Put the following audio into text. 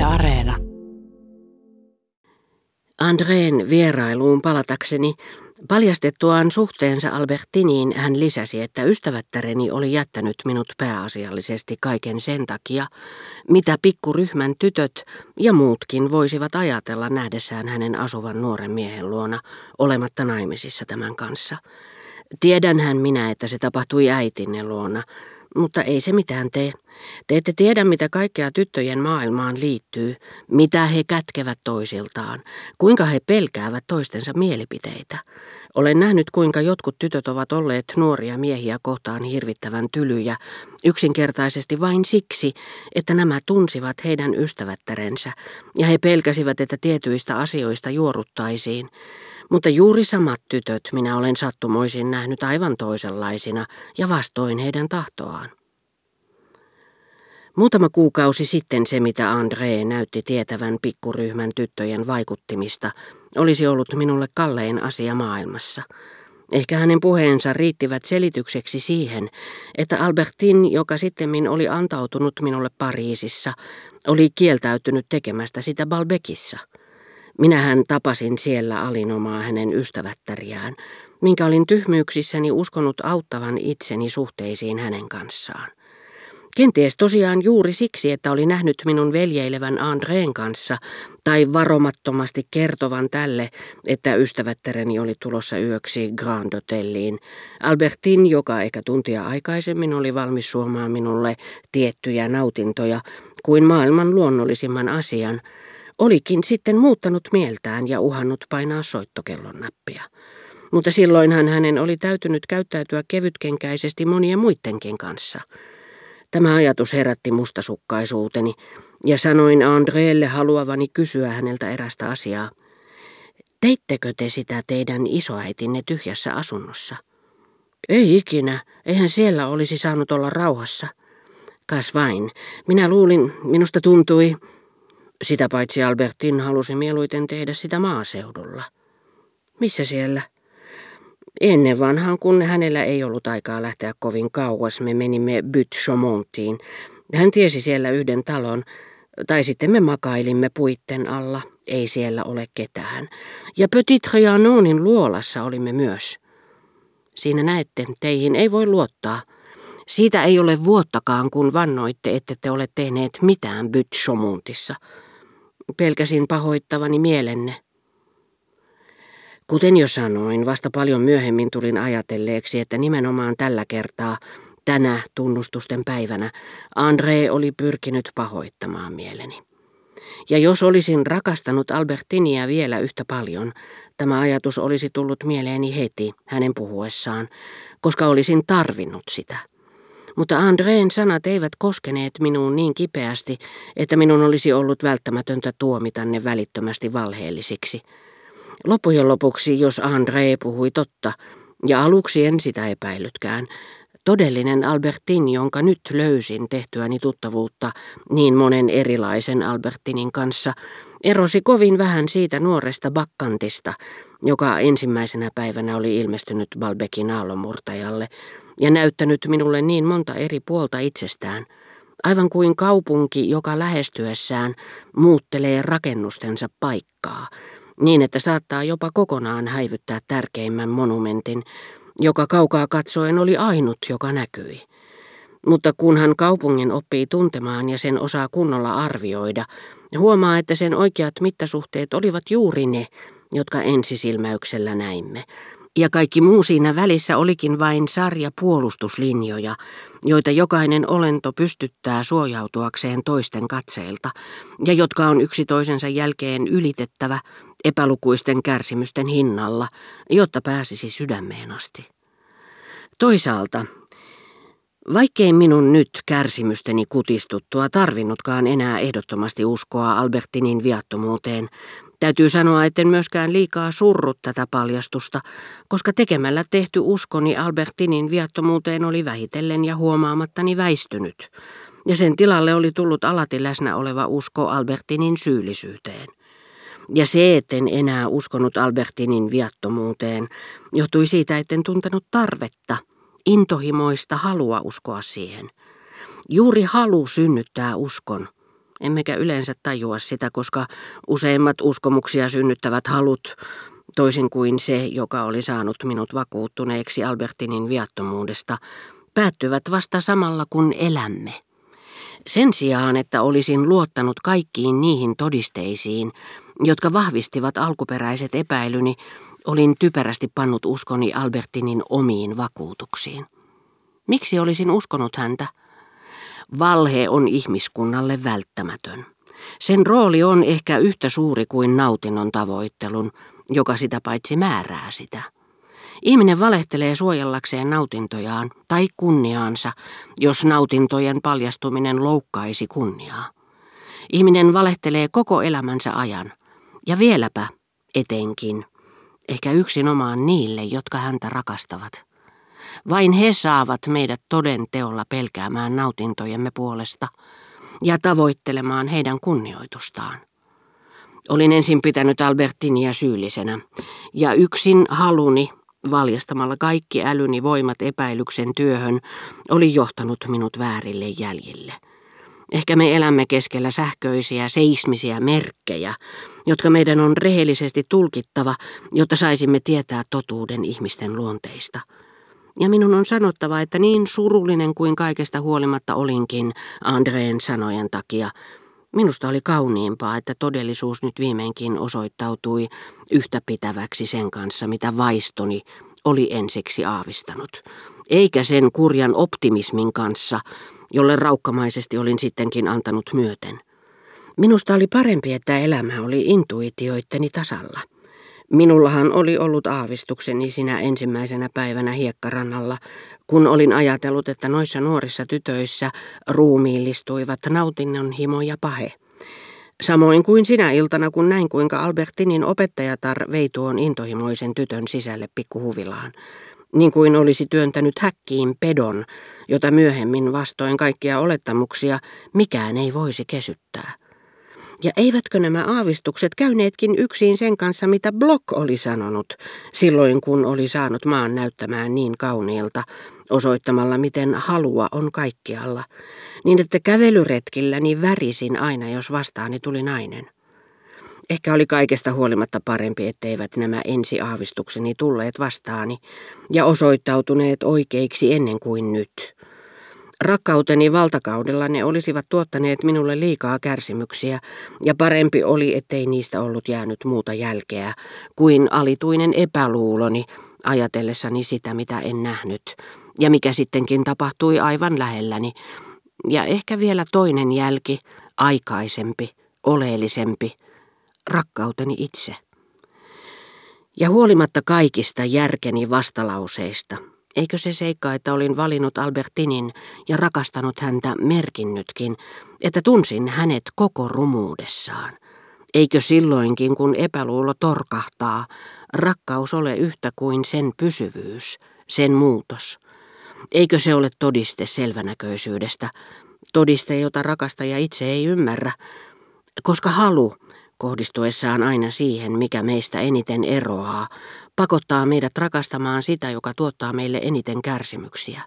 Yle Areena. Andreen vierailuun palatakseni paljastettuaan suhteensa Albertiniin hän lisäsi, että ystävättäreni oli jättänyt minut pääasiallisesti kaiken sen takia, mitä pikkuryhmän tytöt ja muutkin voisivat ajatella nähdessään hänen asuvan nuoren miehen luona, olematta naimisissa tämän kanssa. Tiedänhän minä, että se tapahtui äitinne luona, mutta ei se mitään tee. Te ette tiedä, mitä kaikkea tyttöjen maailmaan liittyy, mitä he kätkevät toisiltaan, kuinka he pelkäävät toistensa mielipiteitä. Olen nähnyt, kuinka jotkut tytöt ovat olleet nuoria miehiä kohtaan hirvittävän tylyjä, yksinkertaisesti vain siksi, että nämä tunsivat heidän ystävättärensä, ja he pelkäsivät, että tietyistä asioista juoruttaisiin. Mutta juuri samat tytöt minä olen sattumoisin nähnyt aivan toisenlaisina ja vastoin heidän tahtoaan. Muutama kuukausi sitten se, mitä André näytti tietävän pikkuryhmän tyttöjen vaikuttimista, olisi ollut minulle kallein asia maailmassa. Ehkä hänen puheensa riittivät selitykseksi siihen, että Albertin, joka sitten oli antautunut minulle Pariisissa, oli kieltäytynyt tekemästä sitä Balbekissa – Minähän tapasin siellä alinomaa hänen ystävättäriään, minkä olin tyhmyyksissäni uskonut auttavan itseni suhteisiin hänen kanssaan. Kenties tosiaan juuri siksi, että oli nähnyt minun veljeilevän Andreen kanssa tai varomattomasti kertovan tälle, että ystävättäreni oli tulossa yöksi Grand Hotelliin. Albertin, joka ehkä tuntia aikaisemmin oli valmis suomaan minulle tiettyjä nautintoja kuin maailman luonnollisimman asian, olikin sitten muuttanut mieltään ja uhannut painaa soittokellon nappia. Mutta silloinhan hänen oli täytynyt käyttäytyä kevytkenkäisesti monien muidenkin kanssa. Tämä ajatus herätti mustasukkaisuuteni ja sanoin Andreelle haluavani kysyä häneltä erästä asiaa. Teittekö te sitä teidän isoäitinne tyhjässä asunnossa? Ei ikinä, eihän siellä olisi saanut olla rauhassa. Kas vain, minä luulin, minusta tuntui, sitä paitsi Albertin halusi mieluiten tehdä sitä maaseudulla. Missä siellä? Ennen vanhaan, kun hänellä ei ollut aikaa lähteä kovin kauas, me menimme Byt-Chomontiin. Hän tiesi siellä yhden talon, tai sitten me makailimme puitten alla, ei siellä ole ketään. Ja Petit Trianonin luolassa olimme myös. Siinä näette, teihin ei voi luottaa. Siitä ei ole vuottakaan, kun vannoitte, että te olette tehneet mitään Byt-Chomontissa. Pelkäsin pahoittavani mielenne. Kuten jo sanoin, vasta paljon myöhemmin tulin ajatelleeksi, että nimenomaan tällä kertaa, tänä tunnustusten päivänä, André oli pyrkinyt pahoittamaan mieleni. Ja jos olisin rakastanut Albertinia vielä yhtä paljon, tämä ajatus olisi tullut mieleeni heti hänen puhuessaan, koska olisin tarvinnut sitä mutta Andreen sanat eivät koskeneet minuun niin kipeästi, että minun olisi ollut välttämätöntä tuomita ne välittömästi valheellisiksi. Loppujen lopuksi, jos André puhui totta, ja aluksi en sitä epäillytkään, todellinen Albertin, jonka nyt löysin tehtyäni tuttavuutta niin monen erilaisen Albertinin kanssa, erosi kovin vähän siitä nuoresta bakkantista, joka ensimmäisenä päivänä oli ilmestynyt Balbekin aallonmurtajalle ja näyttänyt minulle niin monta eri puolta itsestään, aivan kuin kaupunki, joka lähestyessään muuttelee rakennustensa paikkaa, niin että saattaa jopa kokonaan häivyttää tärkeimmän monumentin, joka kaukaa katsoen oli ainut, joka näkyi. Mutta kunhan kaupungin oppii tuntemaan ja sen osaa kunnolla arvioida, huomaa, että sen oikeat mittasuhteet olivat juuri ne, jotka ensisilmäyksellä näimme, ja kaikki muu siinä välissä olikin vain sarja puolustuslinjoja, joita jokainen olento pystyttää suojautuakseen toisten katseilta, ja jotka on yksi toisensa jälkeen ylitettävä epälukuisten kärsimysten hinnalla, jotta pääsisi sydämeen asti. Toisaalta, vaikkei minun nyt kärsimysteni kutistuttua tarvinnutkaan enää ehdottomasti uskoa Albertinin viattomuuteen, Täytyy sanoa, etten myöskään liikaa surrut tätä paljastusta, koska tekemällä tehty uskoni Albertinin viattomuuteen oli vähitellen ja huomaamattani väistynyt, ja sen tilalle oli tullut alati läsnä oleva usko Albertinin syyllisyyteen. Ja se, etten enää uskonut Albertinin viattomuuteen, johtui siitä, etten tuntenut tarvetta, intohimoista halua uskoa siihen. Juuri halu synnyttää uskon – Emmekä yleensä tajua sitä, koska useimmat uskomuksia synnyttävät halut, toisin kuin se, joka oli saanut minut vakuuttuneeksi Albertinin viattomuudesta, päättyvät vasta samalla kun elämme. Sen sijaan, että olisin luottanut kaikkiin niihin todisteisiin, jotka vahvistivat alkuperäiset epäilyni, olin typerästi pannut uskoni Albertinin omiin vakuutuksiin. Miksi olisin uskonut häntä? Valhe on ihmiskunnalle välttämätön. Sen rooli on ehkä yhtä suuri kuin nautinnon tavoittelun, joka sitä paitsi määrää sitä. Ihminen valehtelee suojellakseen nautintojaan tai kunniaansa, jos nautintojen paljastuminen loukkaisi kunniaa. Ihminen valehtelee koko elämänsä ajan, ja vieläpä etenkin, ehkä yksinomaan niille, jotka häntä rakastavat. Vain he saavat meidät toden teolla pelkäämään nautintojemme puolesta ja tavoittelemaan heidän kunnioitustaan. Olin ensin pitänyt Albertinia syyllisenä, ja yksin haluni, valjastamalla kaikki älyni voimat epäilyksen työhön, oli johtanut minut väärille jäljille. Ehkä me elämme keskellä sähköisiä seismisiä merkkejä, jotka meidän on rehellisesti tulkittava, jotta saisimme tietää totuuden ihmisten luonteista. Ja minun on sanottava, että niin surullinen kuin kaikesta huolimatta olinkin Andreen sanojen takia, minusta oli kauniimpaa, että todellisuus nyt viimeinkin osoittautui yhtä pitäväksi sen kanssa, mitä vaistoni oli ensiksi aavistanut, eikä sen kurjan optimismin kanssa, jolle raukkamaisesti olin sittenkin antanut myöten. Minusta oli parempi, että elämä oli intuitioitteni tasalla. Minullahan oli ollut aavistukseni sinä ensimmäisenä päivänä hiekkarannalla, kun olin ajatellut, että noissa nuorissa tytöissä ruumiillistuivat nautinnon himo ja pahe. Samoin kuin sinä iltana, kun näin kuinka Albertinin opettajatar vei tuon intohimoisen tytön sisälle pikkuhuvilaan. Niin kuin olisi työntänyt häkkiin pedon, jota myöhemmin vastoin kaikkia olettamuksia mikään ei voisi kesyttää. Ja eivätkö nämä aavistukset käyneetkin yksin sen kanssa, mitä Block oli sanonut, silloin kun oli saanut maan näyttämään niin kauniilta, osoittamalla miten halua on kaikkialla, niin että kävelyretkilläni värisin aina, jos vastaani tuli nainen. Ehkä oli kaikesta huolimatta parempi, etteivät nämä ensiaavistukseni tulleet vastaani ja osoittautuneet oikeiksi ennen kuin nyt. Rakkauteni valtakaudella ne olisivat tuottaneet minulle liikaa kärsimyksiä, ja parempi oli, ettei niistä ollut jäänyt muuta jälkeä kuin alituinen epäluuloni ajatellessani sitä, mitä en nähnyt, ja mikä sittenkin tapahtui aivan lähelläni, ja ehkä vielä toinen jälki, aikaisempi, oleellisempi, rakkauteni itse. Ja huolimatta kaikista järkeni vastalauseista, Eikö se seikka, että olin valinnut Albertinin ja rakastanut häntä merkinnytkin, että tunsin hänet koko rumuudessaan? Eikö silloinkin, kun epäluulo torkahtaa, rakkaus ole yhtä kuin sen pysyvyys, sen muutos? Eikö se ole todiste selvänäköisyydestä, todiste, jota rakastaja itse ei ymmärrä, koska halu, kohdistuessaan aina siihen, mikä meistä eniten eroaa, pakottaa meidät rakastamaan sitä, joka tuottaa meille eniten kärsimyksiä.